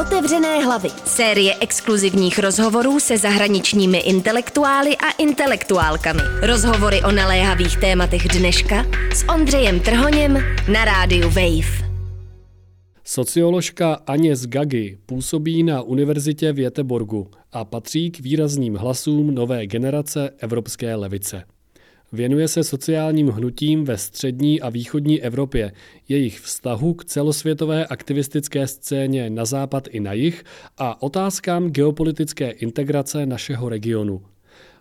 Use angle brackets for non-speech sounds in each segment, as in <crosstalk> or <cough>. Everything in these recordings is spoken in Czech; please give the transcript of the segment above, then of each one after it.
Otevřené hlavy. Série exkluzivních rozhovorů se zahraničními intelektuály a intelektuálkami. Rozhovory o naléhavých tématech dneška s Ondřejem Trhoněm na rádiu Wave. Socioložka Aněs Gagi působí na Univerzitě v Jeteborgu a patří k výrazným hlasům nové generace evropské levice. Věnuje se sociálním hnutím ve střední a východní Evropě, jejich vztahu k celosvětové aktivistické scéně na západ i na jih a otázkám geopolitické integrace našeho regionu.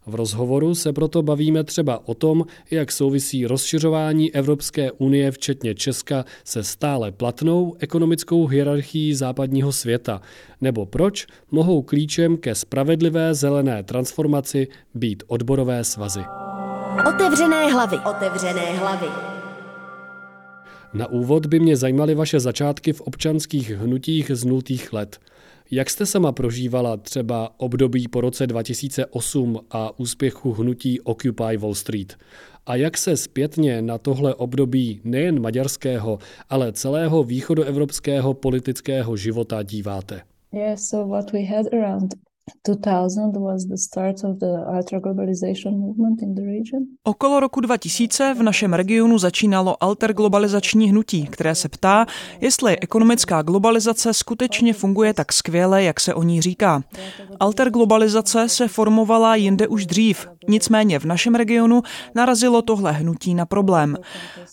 V rozhovoru se proto bavíme třeba o tom, jak souvisí rozšiřování Evropské unie, včetně Česka, se stále platnou ekonomickou hierarchií západního světa, nebo proč mohou klíčem ke spravedlivé zelené transformaci být odborové svazy. Otevřené hlavy. Otevřené hlavy. Na úvod by mě zajímaly vaše začátky v občanských hnutích z nultých let. Jak jste sama prožívala třeba období po roce 2008 a úspěchu hnutí Occupy Wall Street? A jak se zpětně na tohle období nejen maďarského, ale celého východoevropského politického života díváte? Yeah, so what we had around 2000 was the start of the ultra-globalization movement in the region. Okolo roku 2000 v našem regionu začínalo alterglobalizační hnutí, které se ptá, jestli ekonomická globalizace skutečně funguje tak skvěle, jak se o ní říká. Alterglobalizace se formovala jinde už dřív, nicméně v našem regionu narazilo tohle hnutí na problém.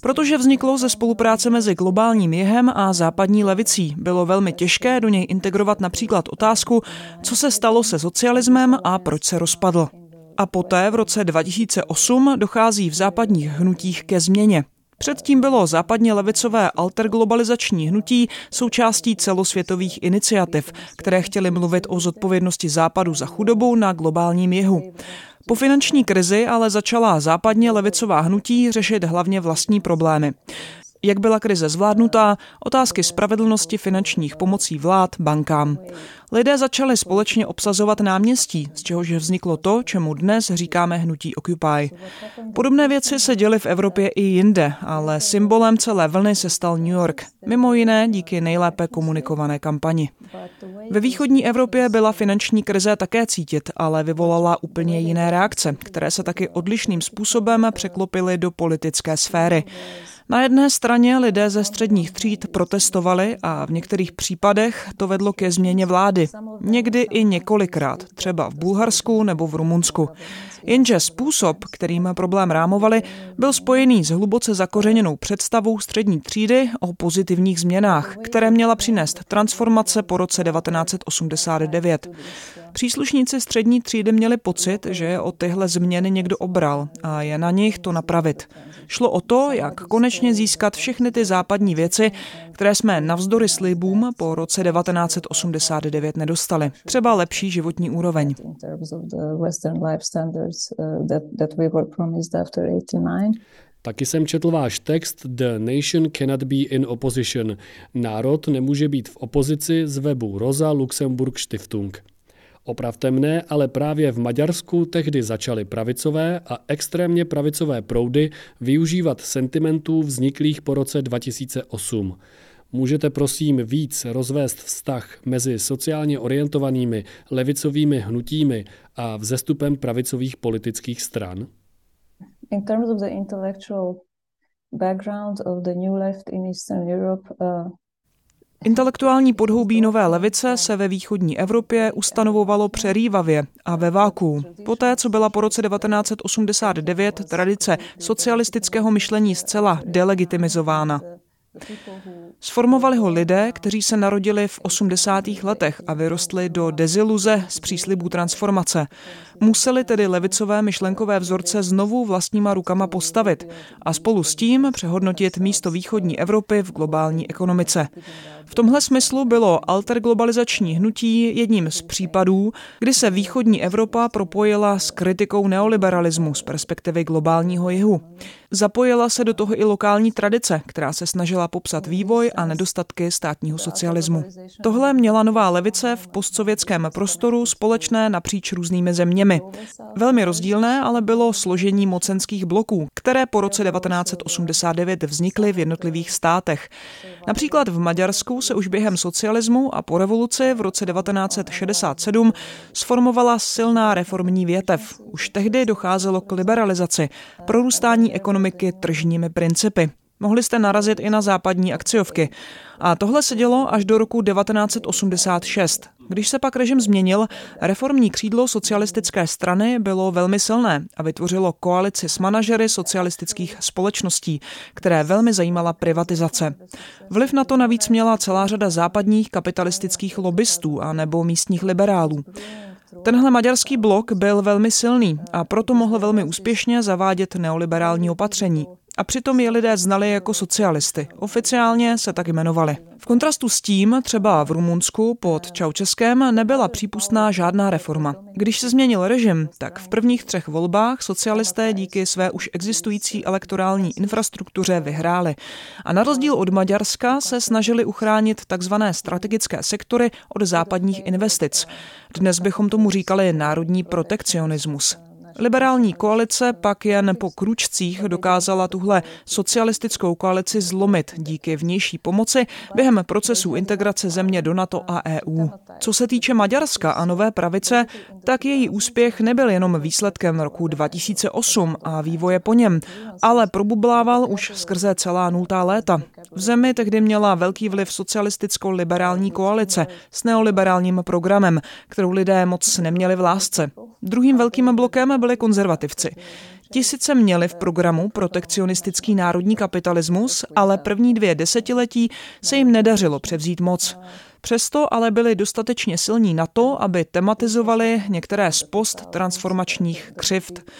Protože vzniklo ze spolupráce mezi globálním jihem a západní levicí, bylo velmi těžké do něj integrovat například otázku, co se stalo se socialismem a proč se rozpadl. A poté v roce 2008 dochází v západních hnutích ke změně. Předtím bylo západně levicové alterglobalizační hnutí součástí celosvětových iniciativ, které chtěly mluvit o zodpovědnosti západu za chudobu na globálním jihu. Po finanční krizi ale začala západně levicová hnutí řešit hlavně vlastní problémy. Jak byla krize zvládnutá, otázky spravedlnosti finančních pomocí vlád bankám. Lidé začali společně obsazovat náměstí, z čehož vzniklo to, čemu dnes říkáme hnutí Occupy. Podobné věci se děly v Evropě i jinde, ale symbolem celé vlny se stal New York, mimo jiné díky nejlépe komunikované kampani. Ve východní Evropě byla finanční krize také cítit, ale vyvolala úplně jiné reakce, které se taky odlišným způsobem překlopily do politické sféry. Na jedné straně lidé ze středních tříd protestovali a v některých případech to vedlo ke změně vlády. Někdy i několikrát, třeba v Bulharsku nebo v Rumunsku. Jenže způsob, kterým problém rámovali, byl spojený s hluboce zakořeněnou představou střední třídy o pozitivních změnách, které měla přinést transformace po roce 1989. Příslušníci střední třídy měli pocit, že je o tyhle změny někdo obral a je na nich to napravit. Šlo o to, jak konečně získat všechny ty západní věci, které jsme navzdory slibům po roce 1989 nedostali. Třeba lepší životní úroveň. Taky jsem četl váš text The Nation Cannot Be in Opposition. Národ nemůže být v opozici z webu Rosa Luxemburg Stiftung. Opravte mne, ale právě v Maďarsku tehdy začaly pravicové a extrémně pravicové proudy využívat sentimentů vzniklých po roce 2008. Můžete prosím víc rozvést vztah mezi sociálně orientovanými levicovými hnutími a vzestupem pravicových politických stran? In terms of the intellectual background of the new left in Eastern Europe, uh, Intelektuální podhoubí nové levice se ve východní Evropě ustanovovalo přerývavě a ve váku. Poté, co byla po roce 1989 tradice socialistického myšlení zcela delegitimizována. Sformovali ho lidé, kteří se narodili v 80. letech a vyrostli do deziluze z příslibů transformace. Museli tedy levicové myšlenkové vzorce znovu vlastníma rukama postavit a spolu s tím přehodnotit místo východní Evropy v globální ekonomice. V tomhle smyslu bylo alterglobalizační hnutí jedním z případů, kdy se východní Evropa propojila s kritikou neoliberalismu z perspektivy globálního jihu. Zapojila se do toho i lokální tradice, která se snažila popsat vývoj a nedostatky státního socialismu. Tohle měla nová levice v postsovětském prostoru společné napříč různými zeměmi. Velmi rozdílné ale bylo složení mocenských bloků, které po roce 1989 vznikly v jednotlivých státech. Například v Maďarsku Se už během socialismu a po revoluci v roce 1967 sformovala silná reformní větev. Už tehdy docházelo k liberalizaci, prorůstání ekonomiky tržními principy. Mohli jste narazit i na západní akciovky. A tohle se dělo až do roku 1986. Když se pak režim změnil, reformní křídlo socialistické strany bylo velmi silné a vytvořilo koalici s manažery socialistických společností, které velmi zajímala privatizace. Vliv na to navíc měla celá řada západních kapitalistických lobbystů a nebo místních liberálů. Tenhle maďarský blok byl velmi silný a proto mohl velmi úspěšně zavádět neoliberální opatření a přitom je lidé znali jako socialisty. Oficiálně se tak jmenovali. V kontrastu s tím třeba v Rumunsku pod Čaučeskem nebyla přípustná žádná reforma. Když se změnil režim, tak v prvních třech volbách socialisté díky své už existující elektorální infrastruktuře vyhráli. A na rozdíl od Maďarska se snažili uchránit takzvané strategické sektory od západních investic. Dnes bychom tomu říkali národní protekcionismus. Liberální koalice pak jen po kručcích dokázala tuhle socialistickou koalici zlomit díky vnější pomoci během procesu integrace země do NATO a EU. Co se týče Maďarska a nové pravice, tak její úspěch nebyl jenom výsledkem roku 2008 a vývoje po něm, ale probublával už skrze celá nultá léta. V zemi tehdy měla velký vliv socialisticko-liberální koalice s neoliberálním programem, kterou lidé moc neměli v lásce. Druhým velkým blokem byli konzervativci. Ti sice měli v programu protekcionistický národní kapitalismus, ale první dvě desetiletí se jim nedařilo převzít moc. Přesto ale byli dostatečně silní na to, aby tematizovali některé z post-transformačních křivt.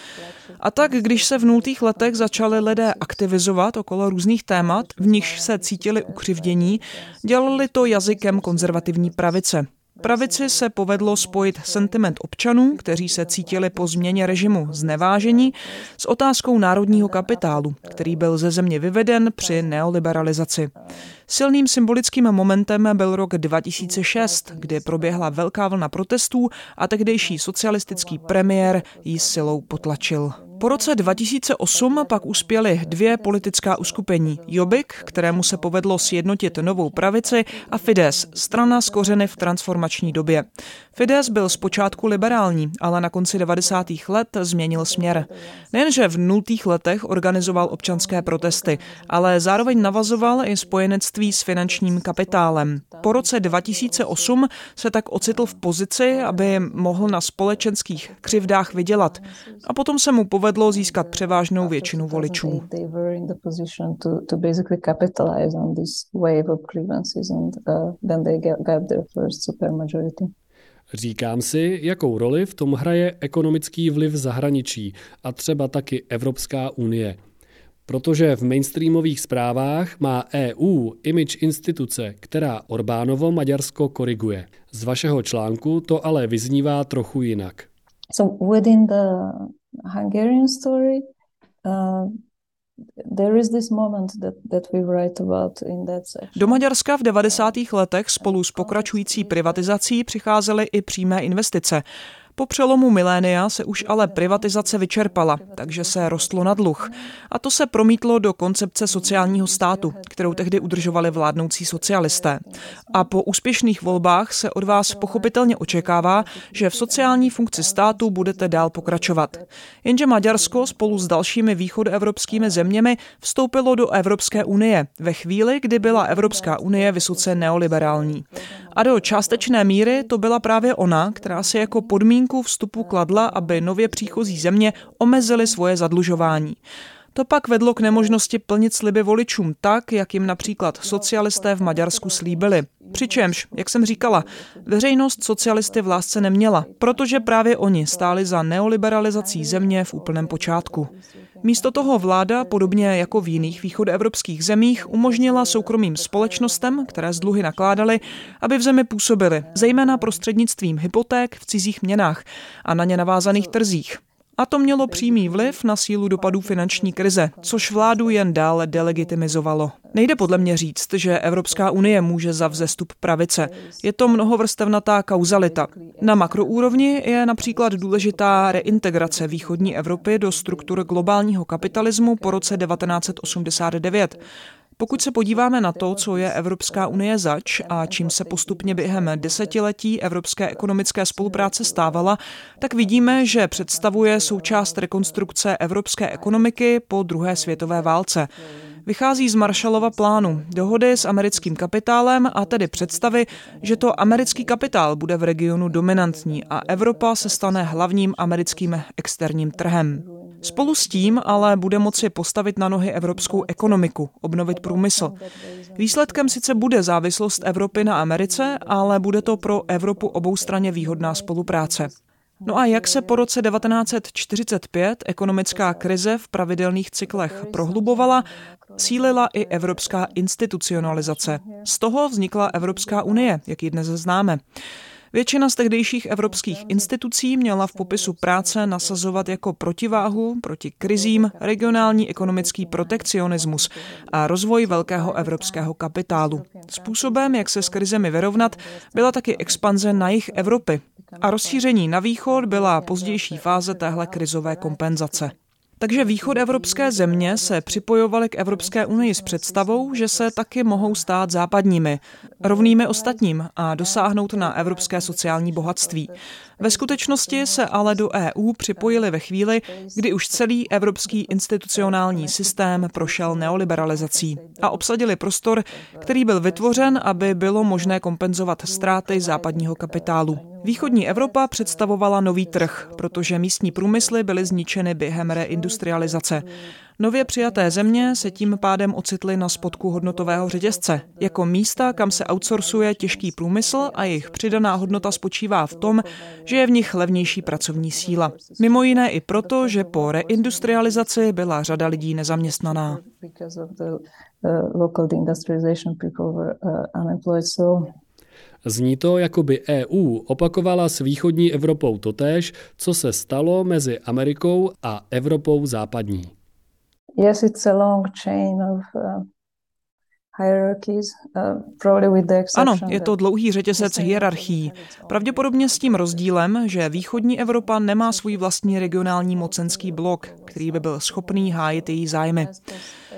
A tak, když se v nultých letech začali lidé aktivizovat okolo různých témat, v nichž se cítili ukřivdění, dělali to jazykem konzervativní pravice. Pravici se povedlo spojit sentiment občanů, kteří se cítili po změně režimu znevážení, s otázkou národního kapitálu, který byl ze země vyveden při neoliberalizaci. Silným symbolickým momentem byl rok 2006, kdy proběhla velká vlna protestů a tehdejší socialistický premiér ji silou potlačil. Po roce 2008 pak uspěly dvě politická uskupení. Jobbik, kterému se povedlo sjednotit novou pravici, a Fides, strana z kořeny v transformační době. Fides byl zpočátku liberální, ale na konci 90. let změnil směr. Nejenže v nultých letech organizoval občanské protesty, ale zároveň navazoval i spojenectví s finančním kapitálem. Po roce 2008 se tak ocitl v pozici, aby mohl na společenských křivdách vydělat. A potom se mu povedlo získat převážnou většinu voličů. Říkám si, jakou roli v tom hraje ekonomický vliv zahraničí a třeba taky Evropská unie. Protože v mainstreamových zprávách má EU image instituce, která Orbánovo Maďarsko koriguje. Z vašeho článku to ale vyznívá trochu jinak. So within the Hungarian story, uh, do Maďarska v 90. letech spolu s pokračující privatizací přicházely i přímé investice. Po přelomu milénia se už ale privatizace vyčerpala, takže se rostlo na dluh. A to se promítlo do koncepce sociálního státu, kterou tehdy udržovali vládnoucí socialisté. A po úspěšných volbách se od vás pochopitelně očekává, že v sociální funkci státu budete dál pokračovat. Jenže Maďarsko spolu s dalšími východoevropskými zeměmi vstoupilo do Evropské unie ve chvíli, kdy byla Evropská unie vysoce neoliberální. A do částečné míry to byla právě ona, která se jako podmínku vstupu kladla, aby nově příchozí země omezily svoje zadlužování. To pak vedlo k nemožnosti plnit sliby voličům tak, jak jim například socialisté v Maďarsku slíbili. Přičemž, jak jsem říkala, veřejnost socialisty v lásce neměla, protože právě oni stáli za neoliberalizací země v úplném počátku. Místo toho vláda, podobně jako v jiných východoevropských zemích, umožnila soukromým společnostem, které z dluhy nakládaly, aby v zemi působily, zejména prostřednictvím hypoték v cizích měnách a na ně navázaných trzích. A to mělo přímý vliv na sílu dopadů finanční krize, což vládu jen dále delegitimizovalo. Nejde podle mě říct, že Evropská unie může za vzestup pravice. Je to mnohovrstevnatá kauzalita. Na makroúrovni je například důležitá reintegrace východní Evropy do struktur globálního kapitalismu po roce 1989. Pokud se podíváme na to, co je Evropská unie zač a čím se postupně během desetiletí evropské ekonomické spolupráce stávala, tak vidíme, že představuje součást rekonstrukce evropské ekonomiky po druhé světové válce. Vychází z Marshallova plánu, dohody s americkým kapitálem a tedy představy, že to americký kapitál bude v regionu dominantní a Evropa se stane hlavním americkým externím trhem. Spolu s tím ale bude moci postavit na nohy evropskou ekonomiku, obnovit průmysl. Výsledkem sice bude závislost Evropy na Americe, ale bude to pro Evropu oboustranně výhodná spolupráce. No a jak se po roce 1945 ekonomická krize v pravidelných cyklech prohlubovala, sílila i evropská institucionalizace. Z toho vznikla Evropská unie, jak ji dnes známe. Většina z tehdejších evropských institucí měla v popisu práce nasazovat jako protiváhu proti krizím regionální ekonomický protekcionismus a rozvoj velkého evropského kapitálu. Způsobem, jak se s krizemi vyrovnat, byla taky expanze na jich Evropy. A rozšíření na východ byla pozdější fáze téhle krizové kompenzace. Takže východ evropské země se připojovaly k Evropské unii s představou, že se taky mohou stát západními, rovnými ostatním a dosáhnout na evropské sociální bohatství. Ve skutečnosti se ale do EU připojili ve chvíli, kdy už celý evropský institucionální systém prošel neoliberalizací a obsadili prostor, který byl vytvořen, aby bylo možné kompenzovat ztráty západního kapitálu. Východní Evropa představovala nový trh, protože místní průmysly byly zničeny během reindustrializace. Nově přijaté země se tím pádem ocitly na spodku hodnotového řetězce, jako místa, kam se outsourcuje těžký průmysl a jejich přidaná hodnota spočívá v tom, že je v nich levnější pracovní síla. Mimo jiné i proto, že po reindustrializaci byla řada lidí nezaměstnaná. Zní to, jako by EU opakovala s východní Evropou totéž, co se stalo mezi Amerikou a Evropou západní. Yes, it's a long chain of uh, uh, ano, je to dlouhý řetězec hierarchií. Pravděpodobně s tím rozdílem, že východní Evropa nemá svůj vlastní regionální mocenský blok, který by byl schopný hájit její zájmy.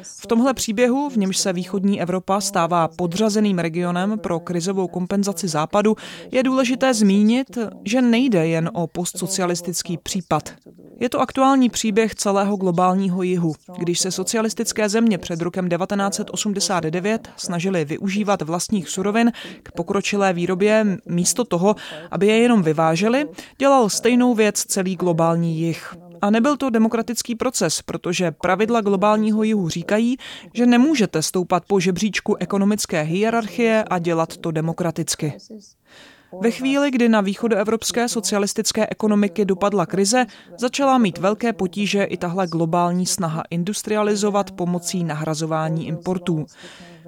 V tomhle příběhu, v němž se východní Evropa stává podřazeným regionem pro krizovou kompenzaci západu, je důležité zmínit, že nejde jen o postsocialistický případ. Je to aktuální příběh celého globálního jihu, když se socialistické země před rokem 1989 snažili využívat vlastních surovin k pokročilé výrobě místo toho, aby je jenom vyváželi, dělal stejnou věc celý globální jih. A nebyl to demokratický proces, protože pravidla globálního jihu říkají, že nemůžete stoupat po žebříčku ekonomické hierarchie a dělat to demokraticky. Ve chvíli, kdy na východoevropské socialistické ekonomiky dopadla krize, začala mít velké potíže i tahle globální snaha industrializovat pomocí nahrazování importů.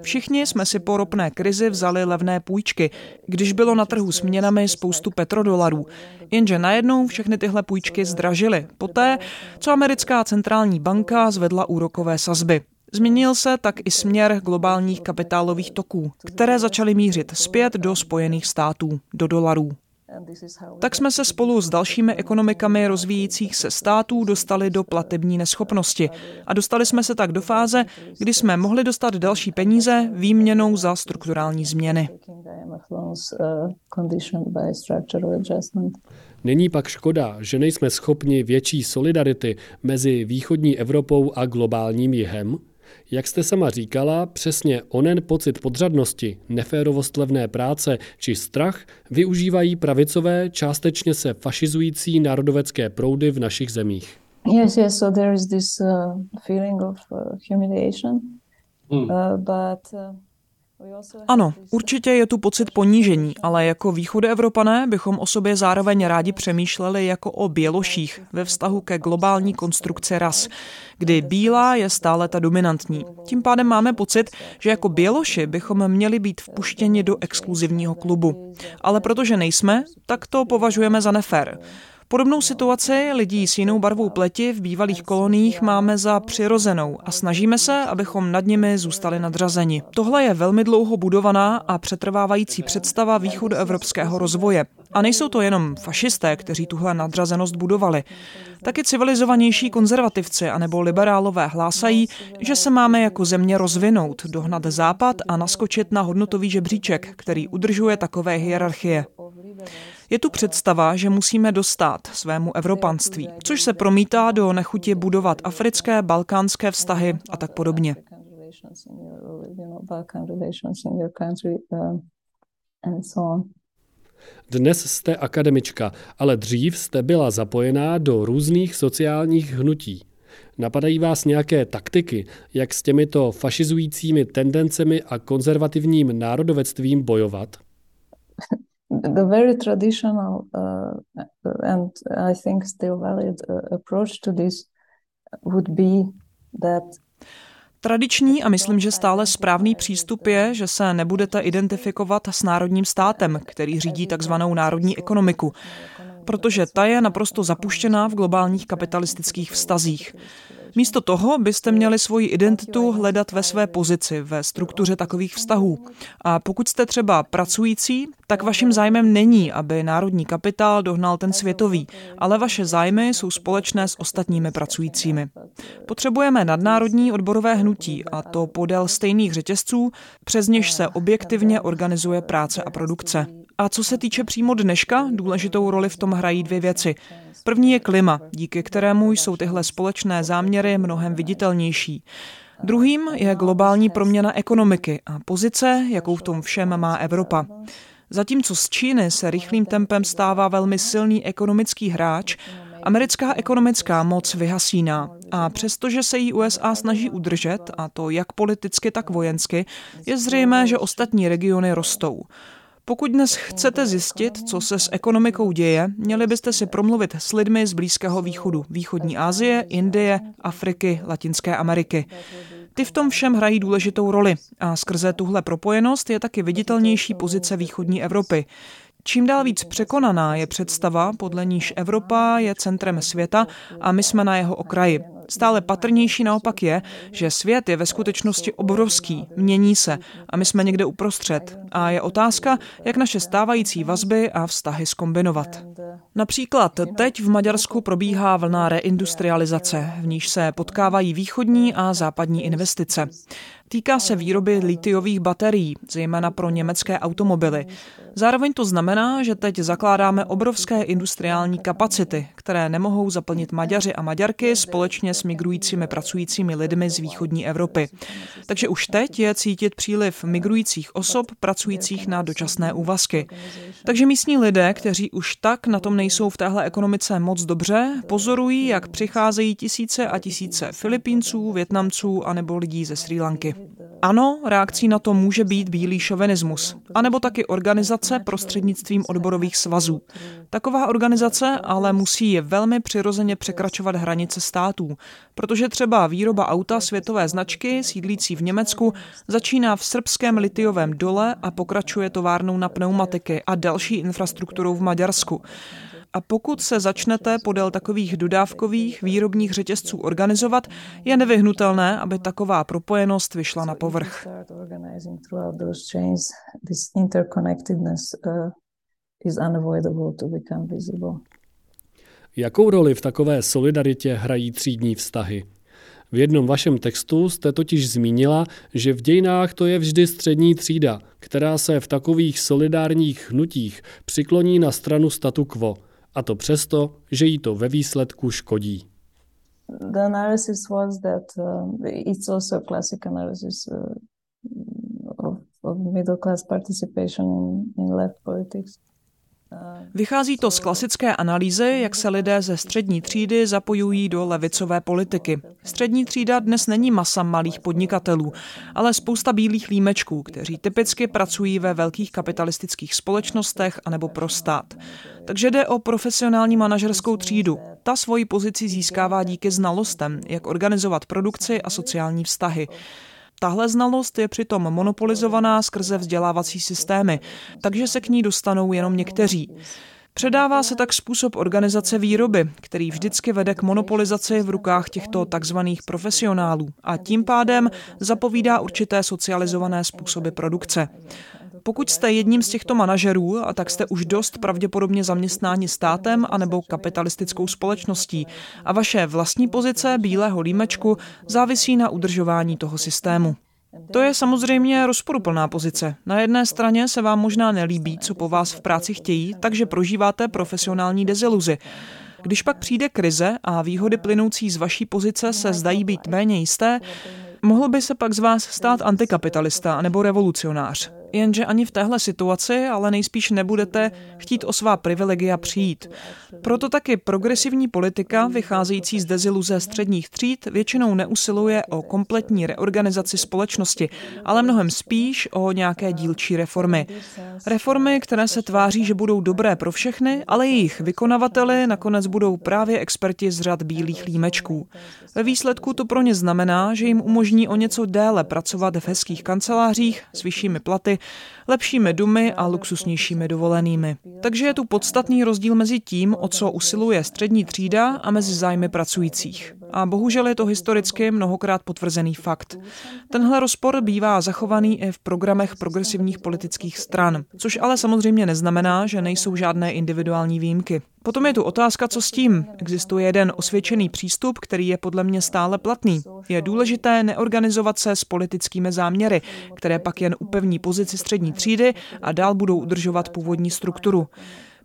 Všichni jsme si po ropné krizi vzali levné půjčky, když bylo na trhu s měnami spoustu petrodolarů. Jenže najednou všechny tyhle půjčky zdražily, poté, co americká centrální banka zvedla úrokové sazby. Změnil se tak i směr globálních kapitálových toků, které začaly mířit zpět do Spojených států, do dolarů. Tak jsme se spolu s dalšími ekonomikami rozvíjících se států dostali do platební neschopnosti a dostali jsme se tak do fáze, kdy jsme mohli dostat další peníze výměnou za strukturální změny. Není pak škoda, že nejsme schopni větší solidarity mezi východní Evropou a globálním jihem? Jak jste sama říkala, přesně onen pocit podřadnosti, neférovost levné práce či strach využívají pravicové, částečně se fašizující národovecké proudy v našich zemích. Yes, yes, so there is this uh, feeling of uh, humiliation, hmm. uh, but uh, ano, určitě je tu pocit ponížení, ale jako východoevropané bychom o sobě zároveň rádi přemýšleli jako o běloších ve vztahu ke globální konstrukci ras, kdy bílá je stále ta dominantní. Tím pádem máme pocit, že jako běloši bychom měli být vpuštěni do exkluzivního klubu. Ale protože nejsme, tak to považujeme za nefér. Podobnou situaci lidí s jinou barvou pleti v bývalých koloniích máme za přirozenou a snažíme se, abychom nad nimi zůstali nadřazeni. Tohle je velmi dlouho budovaná a přetrvávající představa východoevropského rozvoje. A nejsou to jenom fašisté, kteří tuhle nadřazenost budovali. Taky civilizovanější konzervativci anebo liberálové hlásají, že se máme jako země rozvinout, dohnat západ a naskočit na hodnotový žebříček, který udržuje takové hierarchie. Je tu představa, že musíme dostat svému evropanství, což se promítá do nechuti budovat africké, balkánské vztahy a tak podobně. Dnes jste akademička, ale dřív jste byla zapojená do různých sociálních hnutí. Napadají vás nějaké taktiky, jak s těmito fašizujícími tendencemi a konzervativním národovectvím bojovat? <laughs> The very traditional uh, and I think still valid uh, approach to this would be that Tradiční a myslím, že stále správný přístup je, že se nebudete identifikovat s národním státem, který řídí takzvanou národní ekonomiku, protože ta je naprosto zapuštěná v globálních kapitalistických vztazích. Místo toho byste měli svoji identitu hledat ve své pozici, ve struktuře takových vztahů. A pokud jste třeba pracující, tak vaším zájmem není, aby národní kapitál dohnal ten světový, ale vaše zájmy jsou společné s ostatními pracujícími. Potřebujeme nadnárodní odborové hnutí a to podél stejných řetězců, přes něž se objektivně organizuje práce a produkce. A co se týče přímo dneška, důležitou roli v tom hrají dvě věci. První je klima, díky kterému jsou tyhle společné záměry mnohem viditelnější. Druhým je globální proměna ekonomiky a pozice, jakou v tom všem má Evropa. Zatímco z Číny se rychlým tempem stává velmi silný ekonomický hráč, americká ekonomická moc vyhasíná. A přestože se jí USA snaží udržet, a to jak politicky, tak vojensky, je zřejmé, že ostatní regiony rostou. Pokud dnes chcete zjistit, co se s ekonomikou děje, měli byste si promluvit s lidmi z Blízkého východu, východní Asie, Indie, Afriky, Latinské Ameriky. Ty v tom všem hrají důležitou roli a skrze tuhle propojenost je taky viditelnější pozice východní Evropy. Čím dál víc překonaná je představa, podle níž Evropa je centrem světa a my jsme na jeho okraji. Stále patrnější naopak je, že svět je ve skutečnosti obrovský, mění se a my jsme někde uprostřed. A je otázka, jak naše stávající vazby a vztahy skombinovat. Například teď v Maďarsku probíhá vlna reindustrializace, v níž se potkávají východní a západní investice. Týká se výroby litiových baterií, zejména pro německé automobily. Zároveň to znamená, že teď zakládáme obrovské industriální kapacity, které nemohou zaplnit Maďaři a Maďarky společně s migrujícími pracujícími lidmi z východní Evropy. Takže už teď je cítit příliv migrujících osob pracujících na dočasné úvazky. Takže místní lidé, kteří už tak na tom nejsou v téhle ekonomice moc dobře, pozorují, jak přicházejí tisíce a tisíce Filipínců, Větnamců a nebo lidí ze Sri Lanky. Ano, reakcí na to může být bílý šovinismus, anebo taky organizace prostřednictvím odborových svazů. Taková organizace ale musí velmi přirozeně překračovat hranice států, protože třeba výroba auta světové značky sídlící v Německu začíná v srbském litiovém dole a pokračuje továrnou na pneumatiky a další infrastrukturou v Maďarsku. A pokud se začnete podél takových dodávkových výrobních řetězců organizovat, je nevyhnutelné, aby taková propojenost vyšla na povrch. Jakou roli v takové solidaritě hrají třídní vztahy? V jednom vašem textu jste totiž zmínila, že v dějinách to je vždy střední třída, která se v takových solidárních hnutích přikloní na stranu statu quo – a to přesto, že jí to ve výsledku škodí. The analysis was that uh, it's also a classic analysis uh, of, of middle class participation in left politics. Vychází to z klasické analýzy, jak se lidé ze střední třídy zapojují do levicové politiky. Střední třída dnes není masa malých podnikatelů, ale spousta bílých límečků, kteří typicky pracují ve velkých kapitalistických společnostech anebo pro stát. Takže jde o profesionální manažerskou třídu. Ta svoji pozici získává díky znalostem, jak organizovat produkci a sociální vztahy. Tahle znalost je přitom monopolizovaná skrze vzdělávací systémy, takže se k ní dostanou jenom někteří. Předává se tak způsob organizace výroby, který vždycky vede k monopolizaci v rukách těchto takzvaných profesionálů a tím pádem zapovídá určité socializované způsoby produkce. Pokud jste jedním z těchto manažerů, a tak jste už dost pravděpodobně zaměstnáni státem anebo kapitalistickou společností a vaše vlastní pozice bílého límečku závisí na udržování toho systému. To je samozřejmě rozporuplná pozice. Na jedné straně se vám možná nelíbí, co po vás v práci chtějí, takže prožíváte profesionální deziluzi. Když pak přijde krize a výhody plynoucí z vaší pozice se zdají být méně jisté, mohl by se pak z vás stát antikapitalista nebo revolucionář. Jenže ani v téhle situaci ale nejspíš nebudete chtít o svá privilegia přijít. Proto taky progresivní politika, vycházející z deziluze středních tříd, většinou neusiluje o kompletní reorganizaci společnosti, ale mnohem spíš o nějaké dílčí reformy. Reformy, které se tváří, že budou dobré pro všechny, ale jejich vykonavateli nakonec budou právě experti z řad bílých límečků. Ve výsledku to pro ně znamená, že jim umožní o něco déle pracovat v hezkých kancelářích s vyššími platy, lepšími domy a luxusnějšími dovolenými. Takže je tu podstatný rozdíl mezi tím, o co usiluje střední třída a mezi zájmy pracujících. A bohužel je to historicky mnohokrát potvrzený fakt. Tenhle rozpor bývá zachovaný i v programech progresivních politických stran, což ale samozřejmě neznamená, že nejsou žádné individuální výjimky. Potom je tu otázka, co s tím. Existuje jeden osvědčený přístup, který je podle mě stále platný. Je důležité neorganizovat se s politickými záměry, které pak jen upevní pozici střední třídy a dál budou udržovat původní strukturu.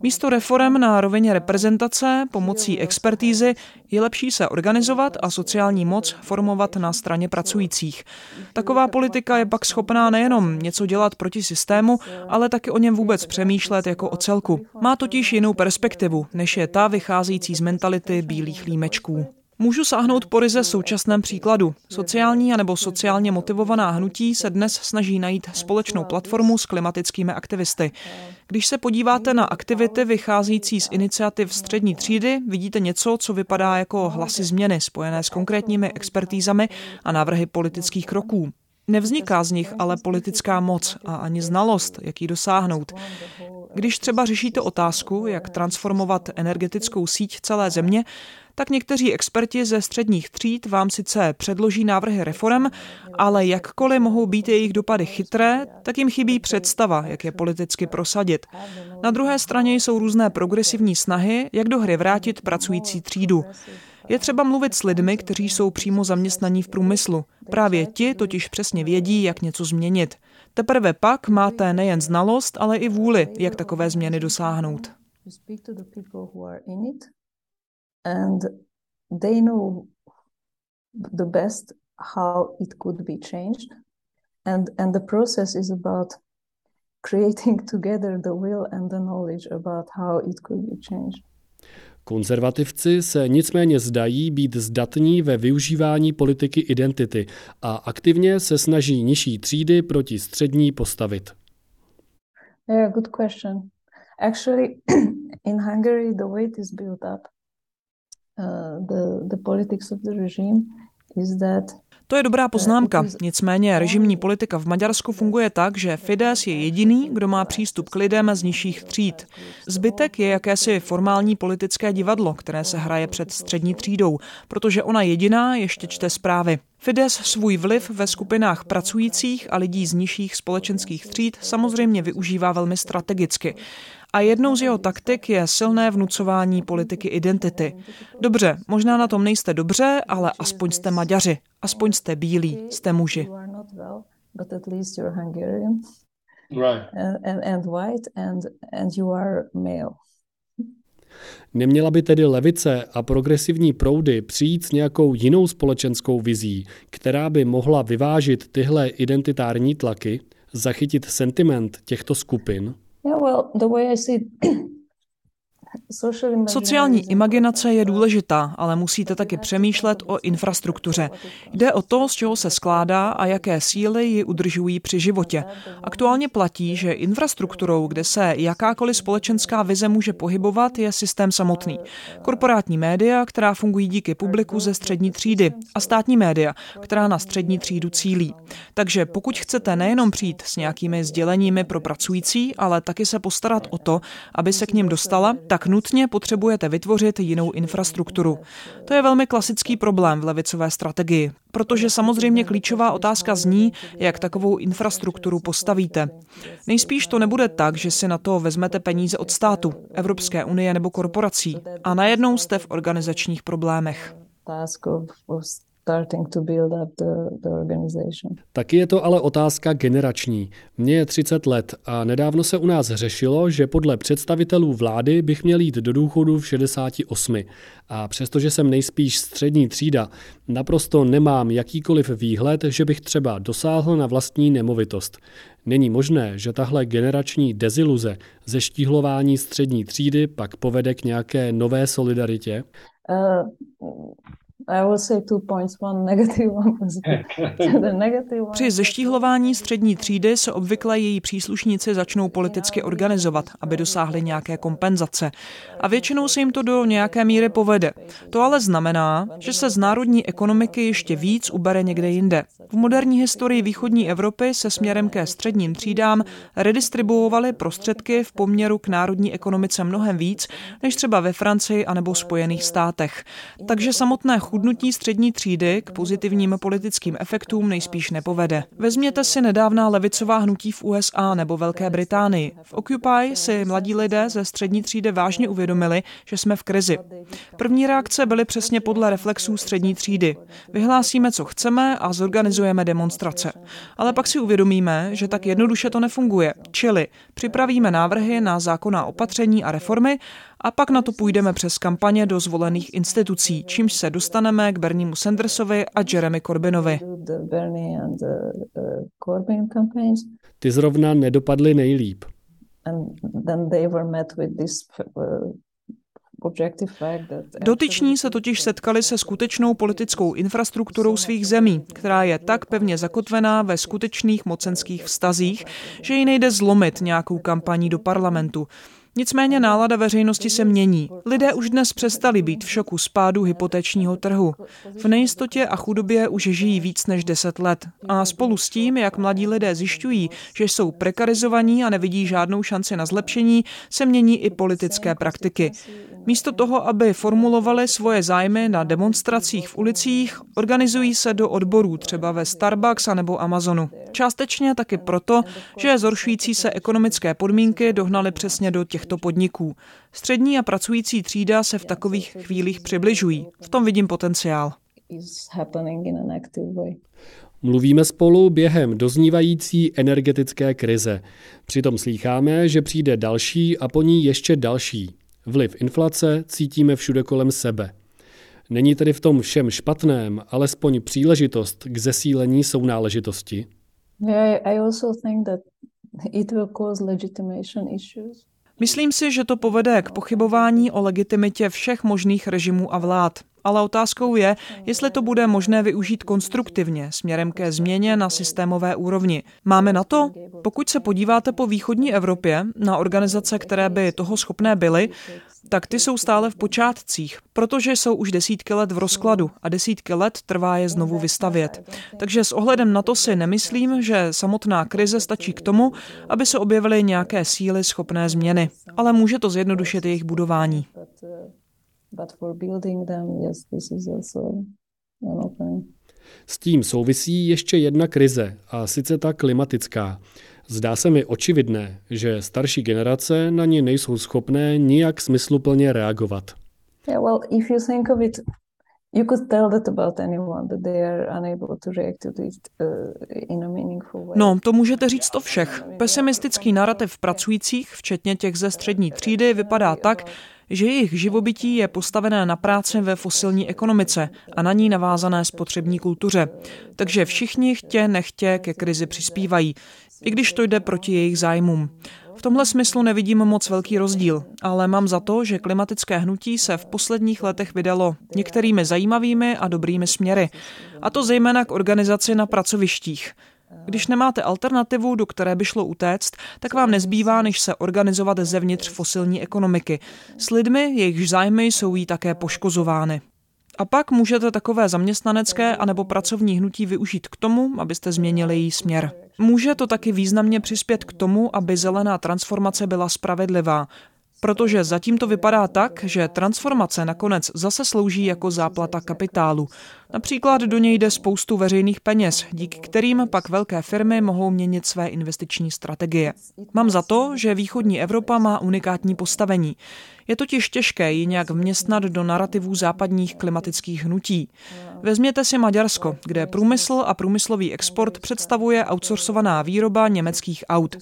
Místo reform na rovině reprezentace pomocí expertízy je lepší se organizovat a sociální moc formovat na straně pracujících. Taková politika je pak schopná nejenom něco dělat proti systému, ale taky o něm vůbec přemýšlet jako o celku. Má totiž jinou perspektivu, než je ta vycházející z mentality bílých límečků. Můžu sáhnout po ryze současném příkladu. Sociální anebo sociálně motivovaná hnutí se dnes snaží najít společnou platformu s klimatickými aktivisty. Když se podíváte na aktivity vycházející z iniciativ střední třídy, vidíte něco, co vypadá jako hlasy změny spojené s konkrétními expertízami a návrhy politických kroků. Nevzniká z nich ale politická moc a ani znalost, jak ji dosáhnout. Když třeba řešíte otázku, jak transformovat energetickou síť celé země, tak někteří experti ze středních tříd vám sice předloží návrhy reform, ale jakkoliv mohou být jejich dopady chytré, tak jim chybí představa, jak je politicky prosadit. Na druhé straně jsou různé progresivní snahy, jak do hry vrátit pracující třídu. Je třeba mluvit s lidmi, kteří jsou přímo zaměstnaní v průmyslu. Právě ti totiž přesně vědí, jak něco změnit. Teprve pak máte nejen znalost, ale i vůli, jak takové změny dosáhnout and they know the best how it could be changed and and the process is about <laughs> creating together the will and the knowledge about how it could be changed. Konzervativci se nicméně zdají být zdatní ve využívání politiky identity a aktivně se snaží nižší třídy proti střední postavit. Yeah, good question. Actually, <clears throat> in Hungary, the way it is built up to je dobrá poznámka. Nicméně režimní politika v Maďarsku funguje tak, že Fides je jediný, kdo má přístup k lidem z nižších tříd. Zbytek je jakési formální politické divadlo, které se hraje před střední třídou, protože ona jediná ještě čte zprávy. Fides svůj vliv ve skupinách pracujících a lidí z nižších společenských tříd samozřejmě využívá velmi strategicky. A jednou z jeho taktik je silné vnucování politiky identity. Dobře, možná na tom nejste dobře, ale aspoň jste Maďaři, aspoň jste bílí, jste muži. Neměla by tedy levice a progresivní proudy přijít s nějakou jinou společenskou vizí, která by mohla vyvážit tyhle identitární tlaky, zachytit sentiment těchto skupin? Yeah, well, the way I see <clears throat> Sociální imaginace je důležitá, ale musíte taky přemýšlet o infrastruktuře. Jde o to, z čeho se skládá a jaké síly ji udržují při životě. Aktuálně platí, že infrastrukturou, kde se jakákoliv společenská vize může pohybovat, je systém samotný. Korporátní média, která fungují díky publiku ze střední třídy a státní média, která na střední třídu cílí. Takže pokud chcete nejenom přijít s nějakými sděleními pro pracující, ale taky se postarat o to, aby se k ním dostala, tak nutně potřebujete vytvořit jinou infrastrukturu. To je velmi klasický problém v levicové strategii, protože samozřejmě klíčová otázka zní, jak takovou infrastrukturu postavíte. Nejspíš to nebude tak, že si na to vezmete peníze od státu, Evropské unie nebo korporací a najednou jste v organizačních problémech starting to build up the, the organization. Taky je to ale otázka generační. Mně je 30 let a nedávno se u nás řešilo, že podle představitelů vlády bych měl jít do důchodu v 68. A přestože jsem nejspíš střední třída, naprosto nemám jakýkoliv výhled, že bych třeba dosáhl na vlastní nemovitost. Není možné, že tahle generační deziluze ze štíhlování střední třídy pak povede k nějaké nové solidaritě? Uh, Při zeštíhlování střední třídy se obvykle její příslušníci začnou politicky organizovat, aby dosáhli nějaké kompenzace. A většinou se jim to do nějaké míry povede. To ale znamená, že se z národní ekonomiky ještě víc ubere někde jinde. V moderní historii východní Evropy se směrem ke středním třídám redistribuovaly prostředky v poměru k národní ekonomice mnohem víc, než třeba ve Francii anebo Spojených státech. Takže samotné chudnutí střední třídy k pozitivním politickým efektům nejspíš nepovede. Vezměte si nedávná levicová hnutí v USA nebo Velké Británii. V Occupy si mladí lidé ze střední třídy vážně uvědomili, že jsme v krizi. První reakce byly přesně podle reflexů střední třídy. Vyhlásíme, co chceme a zorganizujeme demonstrace. Ale pak si uvědomíme, že tak jednoduše to nefunguje. Čili připravíme návrhy na zákonná opatření a reformy a pak na to půjdeme přes kampaně do zvolených institucí, čímž se dostaneme k Berniemu Sandersovi a Jeremy Corbynovi. Ty zrovna nedopadly nejlíp. Dotyční se totiž setkali se skutečnou politickou infrastrukturou svých zemí, která je tak pevně zakotvená ve skutečných mocenských vztazích, že ji nejde zlomit nějakou kampaní do parlamentu. Nicméně nálada veřejnosti se mění. Lidé už dnes přestali být v šoku spádu hypotečního trhu. V nejistotě a chudobě už žijí víc než 10 let. A spolu s tím, jak mladí lidé zjišťují, že jsou prekarizovaní a nevidí žádnou šanci na zlepšení, se mění i politické praktiky. Místo toho, aby formulovali svoje zájmy na demonstracích v ulicích, organizují se do odborů třeba ve Starbucks a nebo Amazonu. Částečně taky proto, že zhoršující se ekonomické podmínky dohnaly přesně do těchto podniků. Střední a pracující třída se v takových chvílích přibližují. V tom vidím potenciál. Mluvíme spolu během doznívající energetické krize. Přitom slýcháme, že přijde další a po ní ještě další. Vliv inflace cítíme všude kolem sebe. Není tedy v tom všem špatném alespoň příležitost k zesílení sounáležitosti? Myslím si, že to povede k pochybování o legitimitě všech možných režimů a vlád. Ale otázkou je, jestli to bude možné využít konstruktivně směrem ke změně na systémové úrovni. Máme na to? Pokud se podíváte po východní Evropě na organizace, které by toho schopné byly, tak ty jsou stále v počátcích, protože jsou už desítky let v rozkladu a desítky let trvá je znovu vystavět. Takže s ohledem na to si nemyslím, že samotná krize stačí k tomu, aby se objevily nějaké síly schopné změny, ale může to zjednodušit jejich budování. S tím souvisí ještě jedna krize, a sice ta klimatická. Zdá se mi očividné, že starší generace na ně nejsou schopné nijak smysluplně reagovat. Yeah, well, if you think of it, you could tell that about anyone that they are unable to react to it uh, in a meaningful way. No, to můžete říct o všech. Pesimistický narrativ pracujících, včetně těch ze střední třídy, vypadá tak, že jejich živobytí je postavené na práci ve fosilní ekonomice a na ní navázané spotřební kultuře. Takže všichni chtě nechtě ke krizi přispívají i když to jde proti jejich zájmům. V tomhle smyslu nevidím moc velký rozdíl, ale mám za to, že klimatické hnutí se v posledních letech vydalo některými zajímavými a dobrými směry, a to zejména k organizaci na pracovištích. Když nemáte alternativu, do které by šlo utéct, tak vám nezbývá, než se organizovat zevnitř fosilní ekonomiky. S lidmi, jejichž zájmy jsou jí také poškozovány. A pak můžete takové zaměstnanecké anebo pracovní hnutí využít k tomu, abyste změnili její směr. Může to taky významně přispět k tomu, aby zelená transformace byla spravedlivá. Protože zatím to vypadá tak, že transformace nakonec zase slouží jako záplata kapitálu. Například do něj jde spoustu veřejných peněz, díky kterým pak velké firmy mohou měnit své investiční strategie. Mám za to, že východní Evropa má unikátní postavení. Je totiž těžké ji nějak vměstnat do narrativů západních klimatických hnutí. Vezměte si Maďarsko, kde průmysl a průmyslový export představuje outsourcovaná výroba německých aut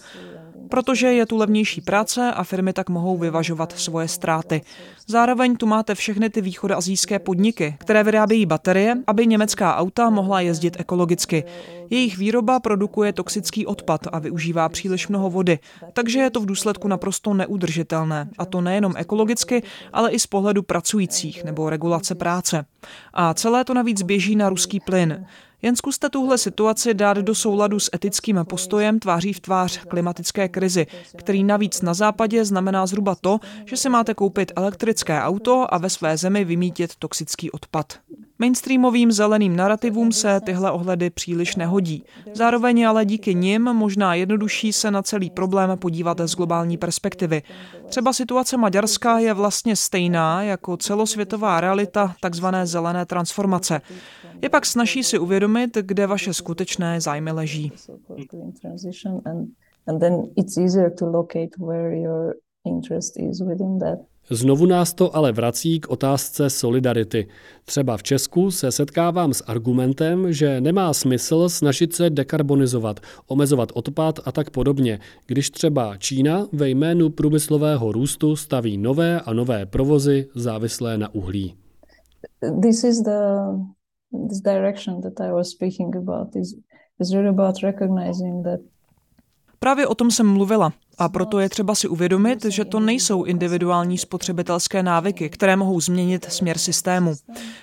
protože je tu levnější práce a firmy tak mohou vyvažovat svoje ztráty. Zároveň tu máte všechny ty východoazijské podniky, které vyrábějí baterie, aby německá auta mohla jezdit ekologicky. Jejich výroba produkuje toxický odpad a využívá příliš mnoho vody, takže je to v důsledku naprosto neudržitelné. A to nejenom ekologicky, ale i z pohledu pracujících nebo regulace práce. A celé to navíc běží na ruský plyn. Jen zkuste tuhle situaci dát do souladu s etickým postojem tváří v tvář klimatické krizi, který navíc na západě znamená zhruba to, že si máte koupit elektrické auto a ve své zemi vymítit toxický odpad. Mainstreamovým zeleným narrativům se tyhle ohledy příliš nehodí. Zároveň ale díky nim možná jednodušší se na celý problém podívat z globální perspektivy. Třeba situace Maďarska je vlastně stejná jako celosvětová realita takzvané zelené transformace. Je pak snaží si uvědomit, kde vaše skutečné zájmy leží. Znovu nás to ale vrací k otázce solidarity. Třeba v Česku se setkávám s argumentem, že nemá smysl snažit se dekarbonizovat, omezovat odpad a tak podobně, když třeba Čína ve jménu průmyslového růstu staví nové a nové provozy závislé na uhlí. This is the this direction that I was speaking about is is really about recognizing that Právě o tom jsem mluvila. A proto je třeba si uvědomit, že to nejsou individuální spotřebitelské návyky, které mohou změnit směr systému.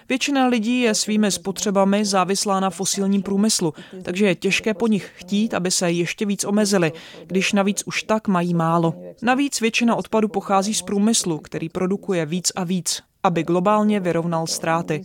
Většina lidí je svými spotřebami závislá na fosilním průmyslu, takže je těžké po nich chtít, aby se ještě víc omezili, když navíc už tak mají málo. Navíc většina odpadu pochází z průmyslu, který produkuje víc a víc aby globálně vyrovnal ztráty.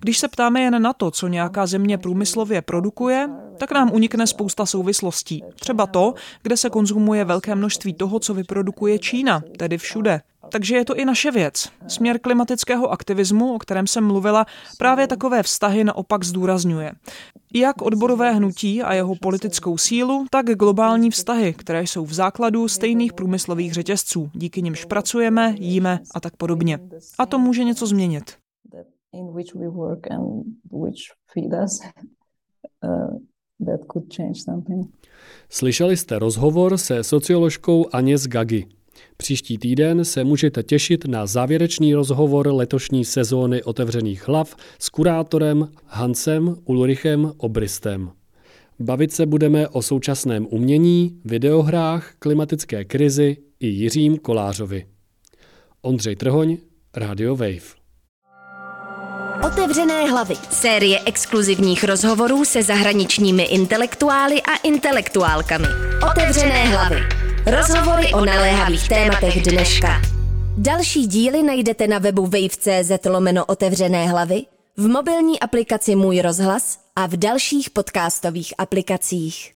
Když se ptáme jen na to, co nějaká země průmyslově produkuje, tak nám unikne spousta souvislostí. Třeba to, kde se konzumuje velké množství toho, co vyprodukuje Čína, tedy všude. Takže je to i naše věc. Směr klimatického aktivismu, o kterém jsem mluvila, právě takové vztahy naopak zdůrazňuje. Jak odborové hnutí a jeho politickou sílu, tak globální vztahy, které jsou v základu stejných průmyslových řetězců, díky nimž pracujeme, jíme a tak podobně. A to může něco změnit. Slyšeli jste rozhovor se socioložkou Aněs Gagi. Příští týden se můžete těšit na závěrečný rozhovor letošní sezóny otevřených hlav s kurátorem Hansem Ulrichem Obristem. Bavit se budeme o současném umění, videohrách, klimatické krizi i Jiřím Kolářovi. Ondřej Trhoň, Radio Wave. Otevřené hlavy. Série exkluzivních rozhovorů se zahraničními intelektuály a intelektuálkami. Otevřené hlavy. Rozhovory o naléhavých tématech dneška. Další díly najdete na webu wave.cz lomeno otevřené hlavy, v mobilní aplikaci Můj rozhlas a v dalších podcastových aplikacích.